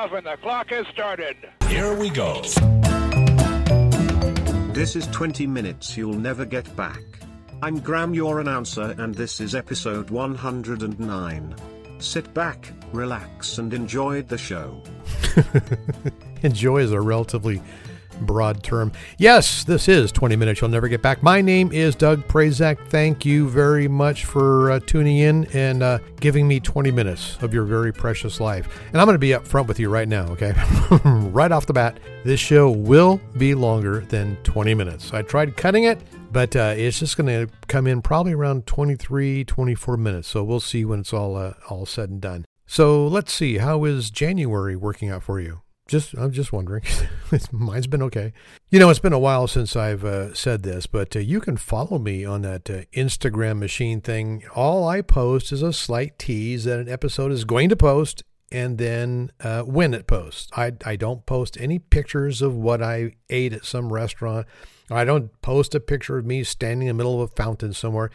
off and the clock has started. Here we go. This is 20 minutes you'll never get back. I'm Graham, your announcer, and this is episode 109. Sit back, relax, and enjoy the show. Enjoy is a relatively broad term. Yes, this is 20 Minutes You'll Never Get Back. My name is Doug Prazak. Thank you very much for uh, tuning in and uh, giving me 20 minutes of your very precious life. And I'm going to be up front with you right now, okay? right off the bat, this show will be longer than 20 minutes. I tried cutting it, but uh, it's just going to come in probably around 23, 24 minutes. So we'll see when it's all uh, all said and done. So let's see. How is January working out for you? Just, I'm just wondering. Mine's been okay. You know, it's been a while since I've uh, said this, but uh, you can follow me on that uh, Instagram machine thing. All I post is a slight tease that an episode is going to post, and then uh, when it posts. I I don't post any pictures of what I ate at some restaurant. I don't post a picture of me standing in the middle of a fountain somewhere.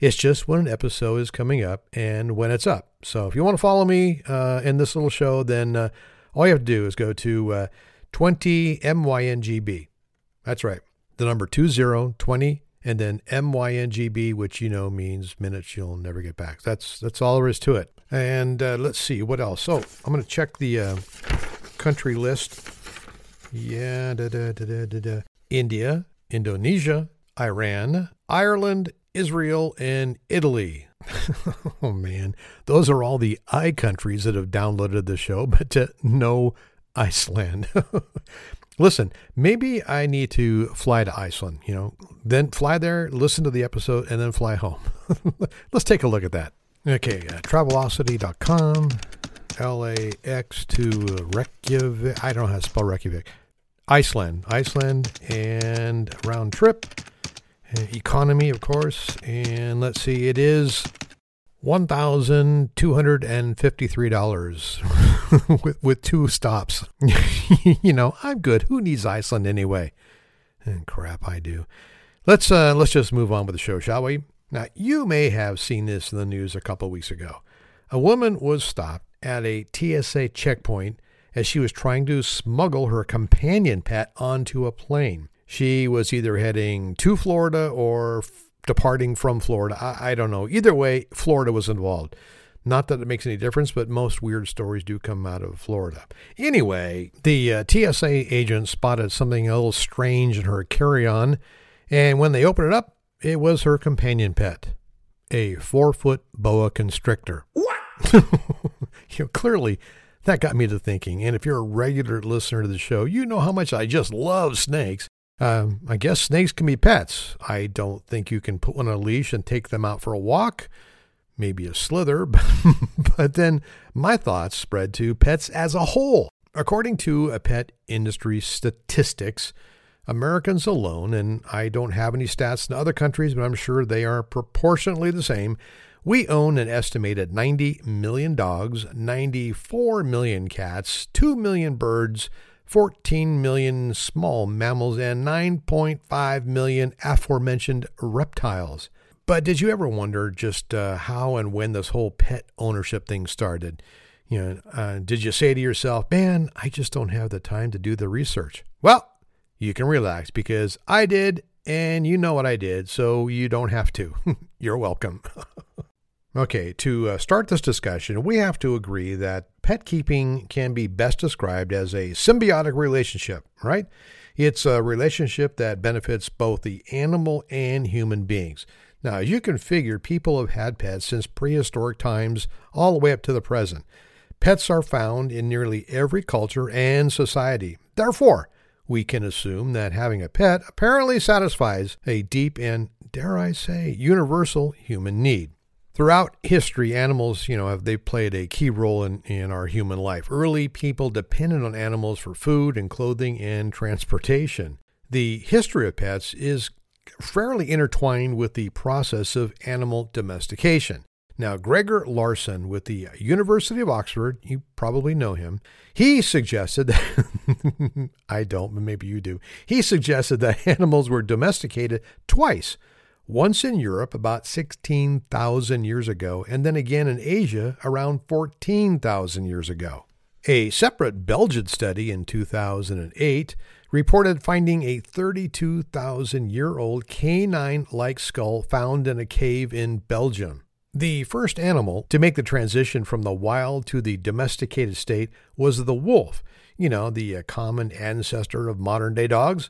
It's just when an episode is coming up and when it's up. So if you want to follow me uh, in this little show, then uh, all you have to do is go to uh, 20 MYNGB. That's right. The number 2020 and then MYNGB, which you know means minutes you'll never get back. That's that's all there is to it. And uh, let's see what else. So I'm going to check the uh, country list. Yeah, da, da, da. India, Indonesia, Iran, Ireland, Israel, and Italy. oh man, those are all the I countries that have downloaded the show, but uh, no Iceland. listen, maybe I need to fly to Iceland, you know, then fly there, listen to the episode, and then fly home. Let's take a look at that. Okay, uh, Travelocity.com, LAX to Reykjavik. I don't know how to spell Reykjavik. Iceland, Iceland, and round trip. Uh, economy, of course. And let's see, it is $1,253 with, with two stops. you know, I'm good. Who needs Iceland anyway? And crap, I do. Let's uh, let's just move on with the show, shall we? Now, you may have seen this in the news a couple weeks ago. A woman was stopped at a TSA checkpoint as she was trying to smuggle her companion pet onto a plane. She was either heading to Florida or departing from Florida. I, I don't know. Either way, Florida was involved. Not that it makes any difference, but most weird stories do come out of Florida. Anyway, the uh, TSA agent spotted something a little strange in her carry on, and when they opened it up, it was her companion pet, a four foot boa constrictor. What? you know, clearly, that got me to thinking. And if you're a regular listener to the show, you know how much I just love snakes. Um, I guess snakes can be pets. I don't think you can put one on a leash and take them out for a walk. Maybe a slither, but then my thoughts spread to pets as a whole. According to a pet industry statistics, Americans alone, and I don't have any stats in other countries, but I'm sure they are proportionately the same, we own an estimated 90 million dogs, 94 million cats, 2 million birds, 14 million small mammals, and 9.5 million aforementioned reptiles. But did you ever wonder just uh, how and when this whole pet ownership thing started? You know, uh, did you say to yourself, man, I just don't have the time to do the research? Well, you can relax because I did, and you know what I did, so you don't have to. You're welcome. Okay, to uh, start this discussion, we have to agree that pet keeping can be best described as a symbiotic relationship, right? It's a relationship that benefits both the animal and human beings. Now, as you can figure, people have had pets since prehistoric times all the way up to the present. Pets are found in nearly every culture and society. Therefore, we can assume that having a pet apparently satisfies a deep and, dare I say, universal human need. Throughout history, animals, you know, have they played a key role in, in our human life. Early people depended on animals for food and clothing and transportation. The history of pets is fairly intertwined with the process of animal domestication. Now, Greger Larson with the University of Oxford, you probably know him, he suggested that, I don't, but maybe you do, he suggested that animals were domesticated twice once in Europe about 16,000 years ago, and then again in Asia around 14,000 years ago. A separate Belgian study in 2008 reported finding a 32,000 year old canine like skull found in a cave in Belgium. The first animal to make the transition from the wild to the domesticated state was the wolf, you know, the uh, common ancestor of modern day dogs.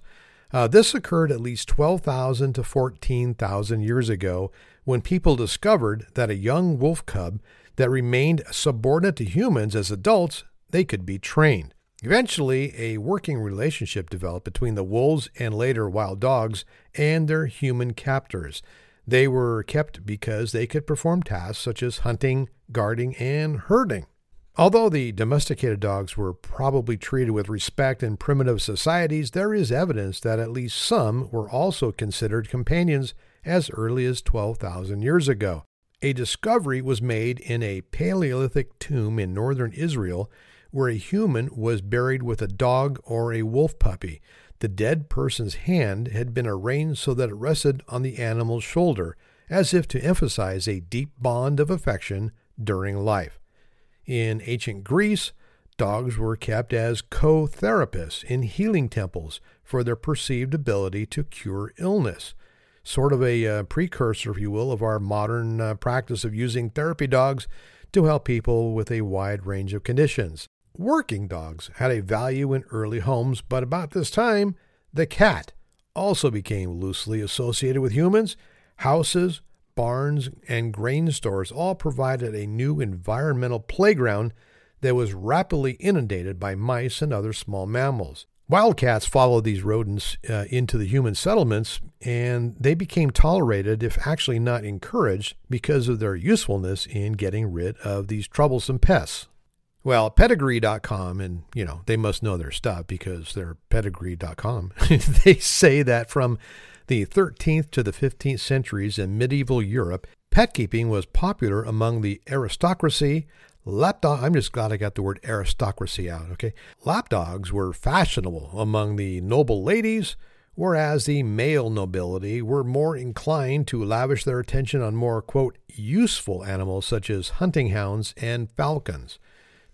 Uh, this occurred at least 12,000 to 14,000 years ago when people discovered that a young wolf cub that remained subordinate to humans as adults, they could be trained. Eventually, a working relationship developed between the wolves and later wild dogs and their human captors. They were kept because they could perform tasks such as hunting, guarding, and herding. Although the domesticated dogs were probably treated with respect in primitive societies, there is evidence that at least some were also considered companions as early as 12,000 years ago. A discovery was made in a Paleolithic tomb in northern Israel where a human was buried with a dog or a wolf puppy. The dead person's hand had been arranged so that it rested on the animal's shoulder, as if to emphasize a deep bond of affection during life. In ancient Greece, dogs were kept as co therapists in healing temples for their perceived ability to cure illness. Sort of a uh, precursor, if you will, of our modern uh, practice of using therapy dogs to help people with a wide range of conditions. Working dogs had a value in early homes, but about this time, the cat also became loosely associated with humans. Houses, barns, and grain stores all provided a new environmental playground that was rapidly inundated by mice and other small mammals. Wildcats followed these rodents uh, into the human settlements, and they became tolerated, if actually not encouraged, because of their usefulness in getting rid of these troublesome pests. Well, pedigree.com, and you know, they must know their stuff because they're pedigree.com. they say that from the 13th to the 15th centuries in medieval Europe, pet keeping was popular among the aristocracy. Lapdog, I'm just glad I got the word aristocracy out, okay? Lapdogs were fashionable among the noble ladies, whereas the male nobility were more inclined to lavish their attention on more, quote, useful animals such as hunting hounds and falcons.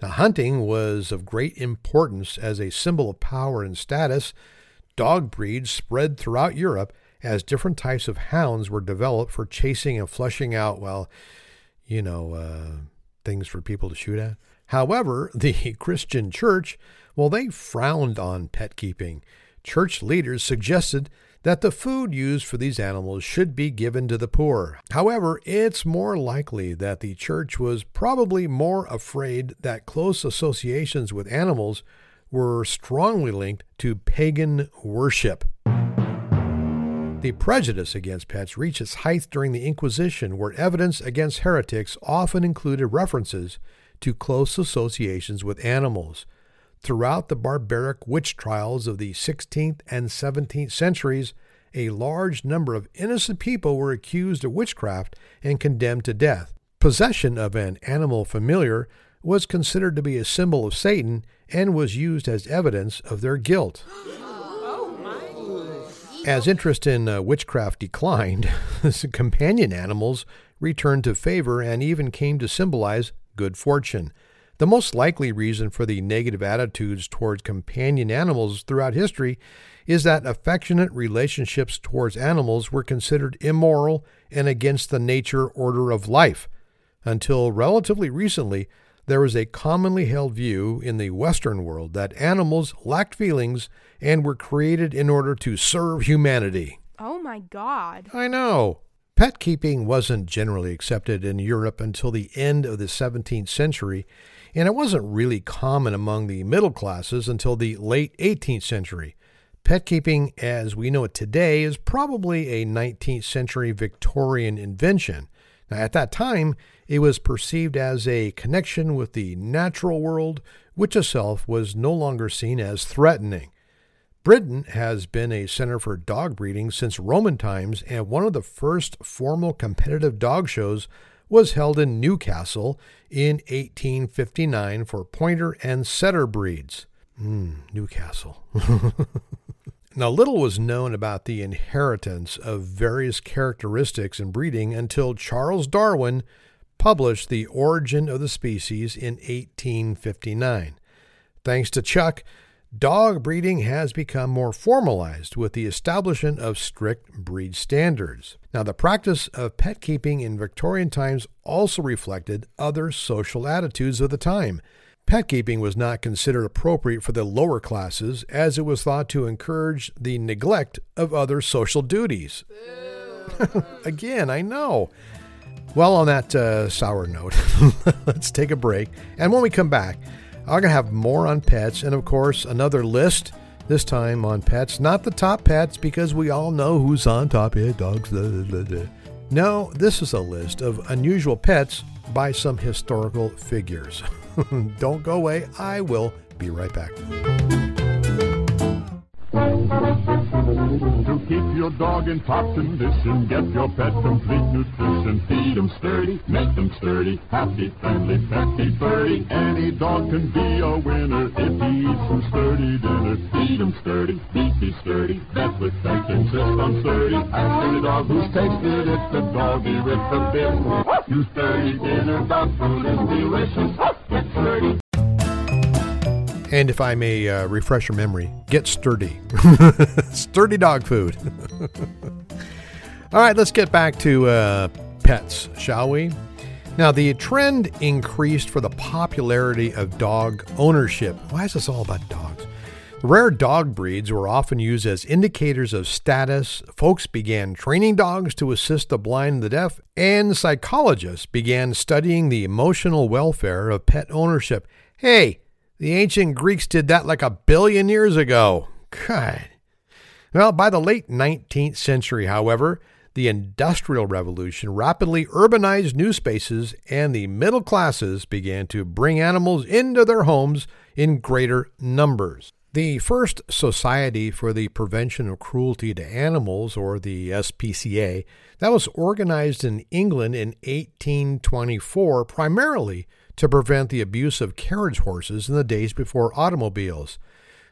Now, hunting was of great importance as a symbol of power and status. Dog breeds spread throughout Europe as different types of hounds were developed for chasing and flushing out, well, you know, uh, things for people to shoot at. However, the Christian church, well, they frowned on pet keeping. Church leaders suggested that the food used for these animals should be given to the poor. However, it's more likely that the church was probably more afraid that close associations with animals were strongly linked to pagan worship. The prejudice against pets reached its height during the Inquisition, where evidence against heretics often included references to close associations with animals. Throughout the barbaric witch trials of the 16th and 17th centuries, a large number of innocent people were accused of witchcraft and condemned to death. Possession of an animal familiar was considered to be a symbol of Satan and was used as evidence of their guilt. As interest in uh, witchcraft declined, companion animals returned to favor and even came to symbolize good fortune. The most likely reason for the negative attitudes towards companion animals throughout history is that affectionate relationships towards animals were considered immoral and against the nature order of life. Until relatively recently, there was a commonly held view in the Western world that animals lacked feelings and were created in order to serve humanity. Oh my God. I know. Pet keeping wasn't generally accepted in Europe until the end of the 17th century and it wasn't really common among the middle classes until the late 18th century. Pet keeping, as we know it today, is probably a 19th century Victorian invention. Now, at that time, it was perceived as a connection with the natural world, which itself was no longer seen as threatening. Britain has been a center for dog breeding since Roman times, and one of the first formal competitive dog shows was held in Newcastle in 1859 for pointer and setter breeds. Mm, Newcastle. now, little was known about the inheritance of various characteristics in breeding until Charles Darwin published The Origin of the Species in 1859. Thanks to Chuck, dog breeding has become more formalized with the establishment of strict breed standards. Now, the practice of pet keeping in Victorian times also reflected other social attitudes of the time. Pet keeping was not considered appropriate for the lower classes as it was thought to encourage the neglect of other social duties. Again, I know. Well, on that uh, sour note, let's take a break. And when we come back, I'm going to have more on pets and, of course, another list, this time on pets. Not the top pets, because we all know who's on top. here dogs. Blah, blah, blah. No, this is a list of unusual pets by some historical figures. Don't go away. I will be right back. Your dog in top condition, get your pet complete nutrition. Feed Feed 'em sturdy, make make 'em sturdy, happy, friendly, petty, birdie. Any dog can be a winner if he eats some sturdy dinner. Feed Feed 'em sturdy, beefy sturdy, vet with thanks insist on sturdy. Ask any dog who's tasted it, the doggy with the bit. You sturdy dinner, dog food is delicious. Get sturdy. And if I may uh, refresh your memory, get sturdy. sturdy dog food. All right, let's get back to uh, pets, shall we? Now, the trend increased for the popularity of dog ownership. Why is this all about dogs? Rare dog breeds were often used as indicators of status. Folks began training dogs to assist the blind and the deaf, and psychologists began studying the emotional welfare of pet ownership. Hey, the ancient Greeks did that like a billion years ago. God. Well, by the late 19th century, however, the Industrial Revolution rapidly urbanized new spaces, and the middle classes began to bring animals into their homes in greater numbers. The first Society for the Prevention of Cruelty to Animals, or the SPCA, that was organized in England in 1824 primarily to prevent the abuse of carriage horses in the days before automobiles.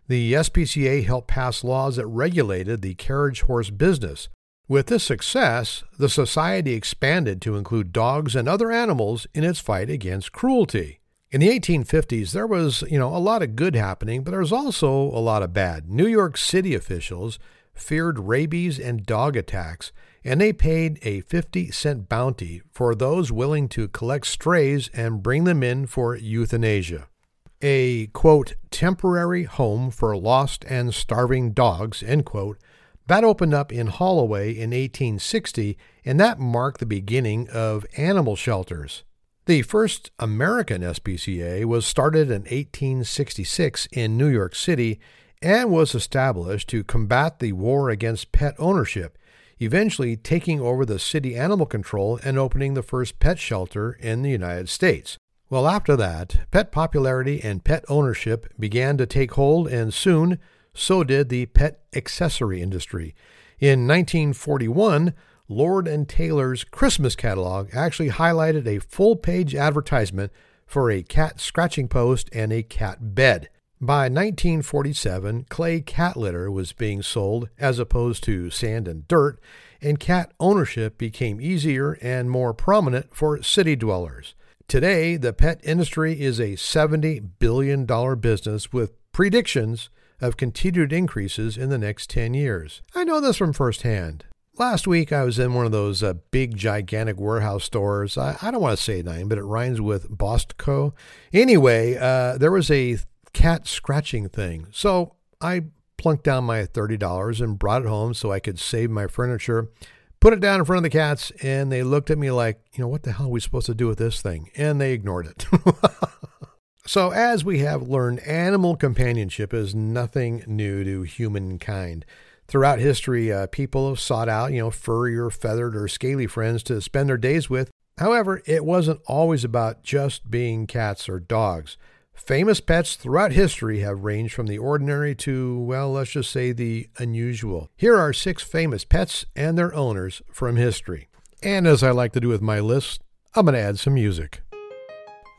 The SPCA helped pass laws that regulated the carriage horse business. With this success, the society expanded to include dogs and other animals in its fight against cruelty. In the 1850s, there was, you know, a lot of good happening, but there was also a lot of bad. New York City officials feared rabies and dog attacks, and they paid a 50 cent bounty for those willing to collect strays and bring them in for euthanasia. A, quote, temporary home for lost and starving dogs, end quote, that opened up in Holloway in 1860, and that marked the beginning of animal shelters. The first American SPCA was started in 1866 in New York City and was established to combat the war against pet ownership, eventually taking over the city animal control and opening the first pet shelter in the United States. Well, after that, pet popularity and pet ownership began to take hold, and soon so did the pet accessory industry. In 1941, Lord and Taylor's Christmas catalog actually highlighted a full-page advertisement for a cat scratching post and a cat bed. By 1947, clay cat litter was being sold as opposed to sand and dirt, and cat ownership became easier and more prominent for city dwellers. Today, the pet industry is a $70 billion business with predictions of continued increases in the next 10 years. I know this from firsthand. Last week, I was in one of those uh, big, gigantic warehouse stores. I, I don't want to say name, but it rhymes with Bostco. Anyway, uh, there was a cat scratching thing. So I plunked down my $30 and brought it home so I could save my furniture put it down in front of the cats, and they looked at me like, you know, what the hell are we supposed to do with this thing? And they ignored it. so, as we have learned, animal companionship is nothing new to humankind. Throughout history, uh, people have sought out, you know, furry or feathered or scaly friends to spend their days with. However, it wasn't always about just being cats or dogs. Famous pets throughout history have ranged from the ordinary to, well, let's just say the unusual. Here are six famous pets and their owners from history. And as I like to do with my list, I'm going to add some music.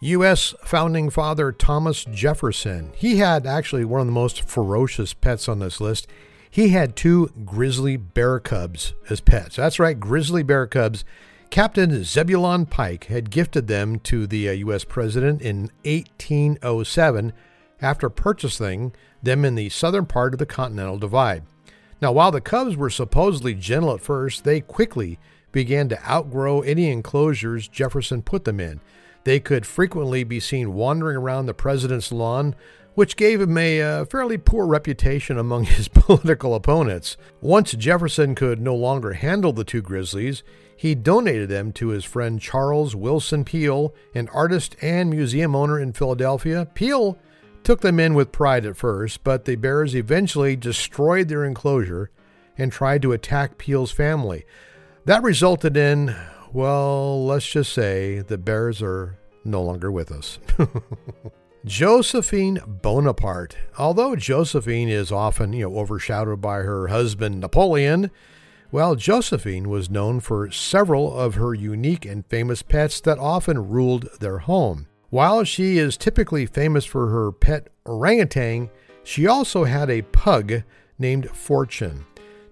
U.S. founding father Thomas Jefferson. He had actually one of the most ferocious pets on this list. He had two grizzly bear cubs as pets. That's right, grizzly bear cubs Captain Zebulon Pike had gifted them to the uh, U.S. president in 1807 after purchasing them in the southern part of the Continental Divide. Now, while the cubs were supposedly gentle at first, they quickly began to outgrow any enclosures Jefferson put them in. They could frequently be seen wandering around the president's lawn, which gave him a uh, fairly poor reputation among his political opponents. Once Jefferson could no longer handle the two grizzlies, he donated them to his friend Charles Willson Peale, an artist and museum owner in Philadelphia. Peale took them in with pride at first, but the bears eventually destroyed their enclosure and tried to attack Peale's family. That resulted in, well, let's just say the bears are no longer with us. Josephine Bonaparte. Although Josephine is often, you know, overshadowed by her husband Napoleon, well, Josephine was known for several of her unique and famous pets that often ruled their home. While she is typically famous for her pet orangutan, she also had a pug named Fortune.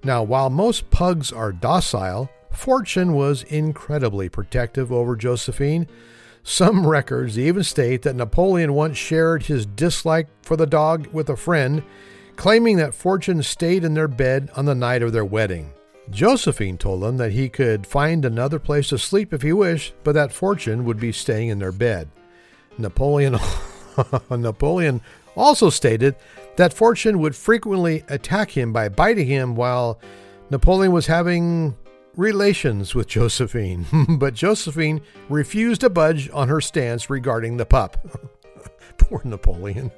Now, while most pugs are docile, Fortune was incredibly protective over Josephine. Some records even state that Napoleon once shared his dislike for the dog with a friend, claiming that Fortune stayed in their bed on the night of their wedding. Josephine told him that he could find another place to sleep if he wished, but that Fortune would be staying in their bed. Napoleon Napoleon also stated that Fortune would frequently attack him by biting him while Napoleon was having relations with Josephine, but Josephine refused to budge on her stance regarding the pup. Poor Napoleon.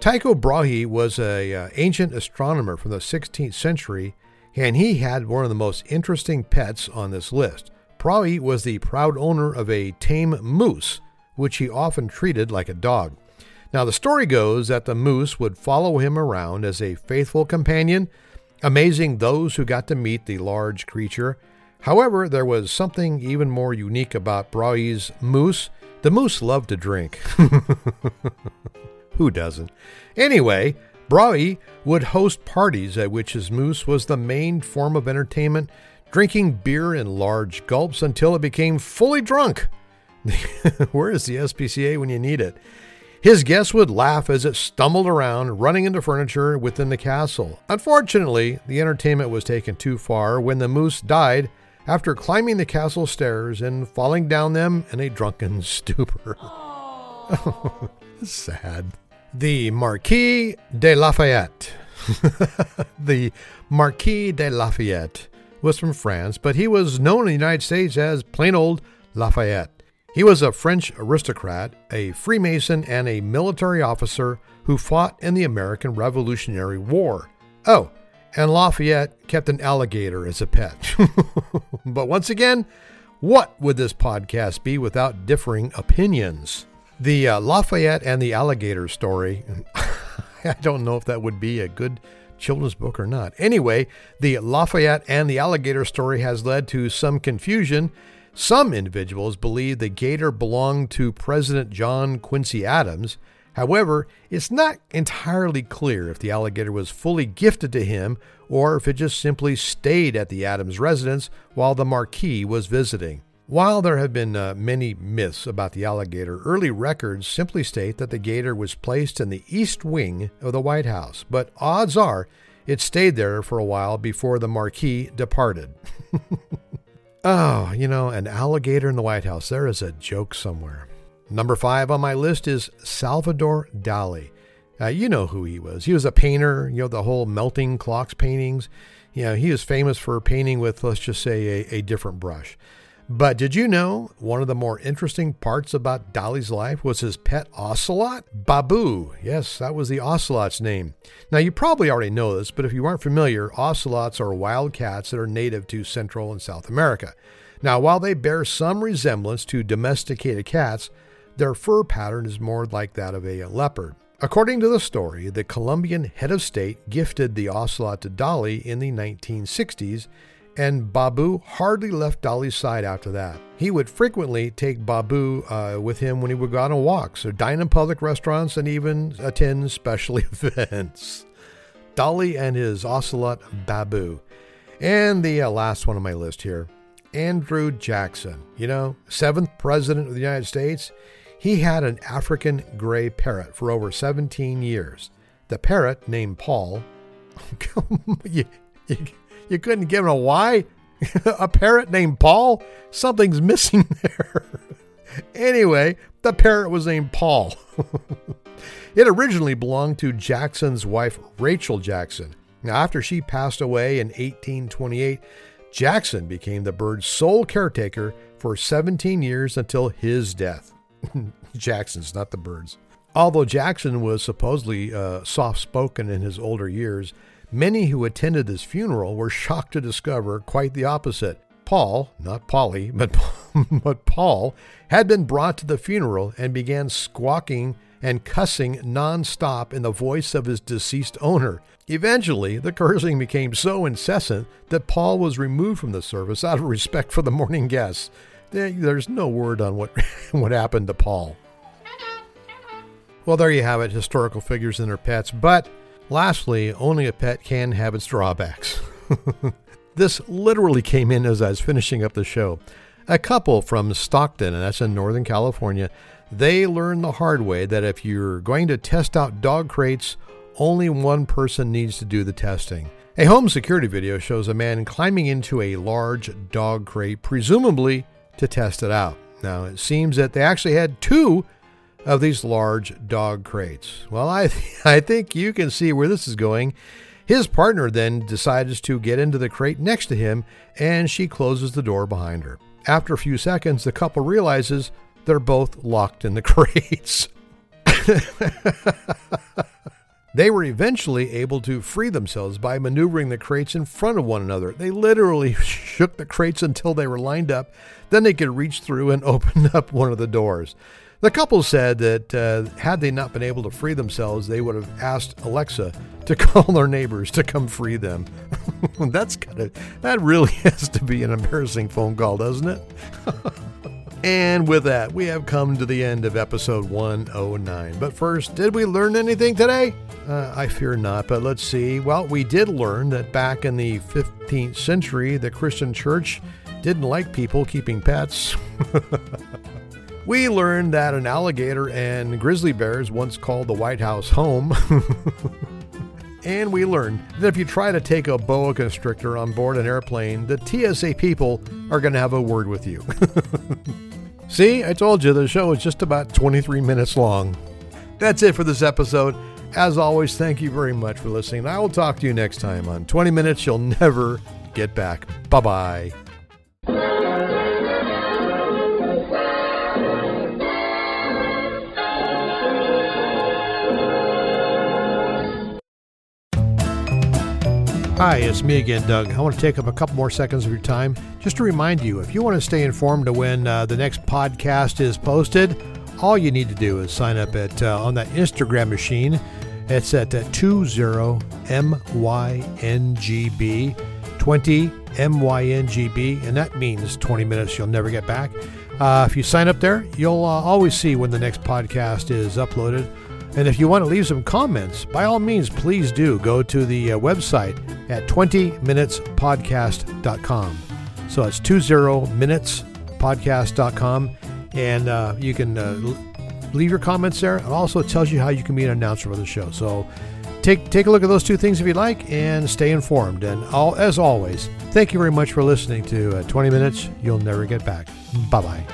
Tycho Brahe was an uh, ancient astronomer from the 16th century, and he had one of the most interesting pets on this list. Brahe was the proud owner of a tame moose, which he often treated like a dog. Now, the story goes that the moose would follow him around as a faithful companion, amazing those who got to meet the large creature. However, there was something even more unique about Brahe's moose. The moose loved to drink. Who doesn't? Anyway, Brahe would host parties at which his moose was the main form of entertainment drinking beer in large gulps until it became fully drunk. Where is the SPCA when you need it? His guests would laugh as it stumbled around, running into furniture within the castle. Unfortunately, the entertainment was taken too far when the moose died after climbing the castle stairs and falling down them in a drunken stupor. Sad. The Marquis de Lafayette. the Marquis de Lafayette was from France, but he was known in the United States as plain old Lafayette. He was a French aristocrat, a Freemason, and a military officer who fought in the American Revolutionary War. Oh, and Lafayette kept an alligator as a pet. but once again, what would this podcast be without differing opinions? The uh, Lafayette and the alligator story, I don't know if that would be a good children's book or not. Anyway, the Lafayette and the alligator story has led to some confusion. Some individuals believe the gator belonged to President John Quincy Adams. However, it's not entirely clear if the alligator was fully gifted to him or if it just simply stayed at the Adams residence while the Marquis was visiting. While there have been uh, many myths about the alligator, early records simply state that the gator was placed in the east wing of the White House, but odds are it stayed there for a while before the Marquis departed. oh, you know, an alligator in the White House. There is a joke somewhere. Number five on my list is Salvador Dali. Uh, you know who he was. He was a painter, you know, the whole melting clocks paintings. You know, he is famous for painting with, let's just say, a, a different brush. But did you know one of the more interesting parts about Dali's life was his pet ocelot? Babou. Yes, that was the ocelot's name. Now, you probably already know this, but if you aren't familiar, ocelots are wild cats that are native to Central and South America. Now, while they bear some resemblance to domesticated cats, their fur pattern is more like that of a leopard. According to the story, the Colombian head of state gifted the ocelot to Dali in the 1960s and Babou hardly left Dali's side after that. He would frequently take Babou uh, with him when he would go on walks, or dine in public restaurants, and even attend special events. Dali and his ocelot Babou. And the uh, last one on my list here Andrew Jackson. You know, seventh president of the United States. He had an African gray parrot for over 17 years. The parrot, named Paul, you, you, you couldn't give him a why? a parrot named Paul? Something's missing there. anyway, the parrot was named Paul. it originally belonged to Jackson's wife, Rachel Jackson. Now, after she passed away in 1828, Jackson became the bird's sole caretaker for 17 years until his death. Jackson's, not the bird's. Although Jackson was supposedly uh, soft spoken in his older years, many who attended his funeral were shocked to discover quite the opposite. Paul, not Polly, but, but Paul, had been brought to the funeral and began squawking and cussing nonstop in the voice of his deceased owner. Eventually, the cursing became so incessant that Paul was removed from the service out of respect for the mourning guests. There's no word on what, what happened to Paul. Well, there you have it historical figures and their pets. But lastly, only a pet can have its drawbacks. this literally came in as I was finishing up the show. A couple from Stockton, and that's in Northern California, they learned the hard way that if you're going to test out dog crates, only one person needs to do the testing. A home security video shows a man climbing into a large dog crate, presumably to test it out. Now, it seems that they actually had two of these large dog crates. Well, I, I think you can see where this is going. His partner then decides to get into the crate next to him, and she closes the door behind her. After a few seconds, the couple realizes they're both locked in the crates. they were eventually able to free themselves by maneuvering the crates in front of one another. They literally shook the crates until they were lined up. Then they could reach through and open up one of the doors. The couple said that uh, had they not been able to free themselves, they would have asked Alexa to call their neighbors to come free them. That's kind of that really has to be an embarrassing phone call, doesn't it? and with that, we have come to the end of episode 109. But first, did we learn anything today? Uh, I fear not, but let's see. Well, we did learn that back in the 15th century, the Christian church didn't like people keeping pets. We learned that an alligator and grizzly bears once called the White House home. and we learned that if you try to take a boa constrictor on board an airplane, the TSA people are going to have a word with you. See, I told you the show is just about 23 minutes long. That's it for this episode. As always, thank you very much for listening. I will talk to you next time on 20 Minutes You'll Never Get Back. Bye bye. Hi, it's me again, Doug. I want to take up a couple more seconds of your time just to remind you if you want to stay informed of when uh, the next podcast is posted, all you need to do is sign up at uh, on that Instagram machine. It's at uh, 20MYNGB, 20 MYNGB, and that means 20 minutes you'll never get back. Uh, if you sign up there, you'll uh, always see when the next podcast is uploaded. And if you want to leave some comments, by all means, please do go to the uh, website at 20minutespodcast.com. So it's 20minutespodcast.com. And uh, you can uh, leave your comments there. It also tells you how you can be an announcer for the show. So take, take a look at those two things if you'd like and stay informed. And all, as always, thank you very much for listening to uh, 20 Minutes You'll Never Get Back. Bye bye.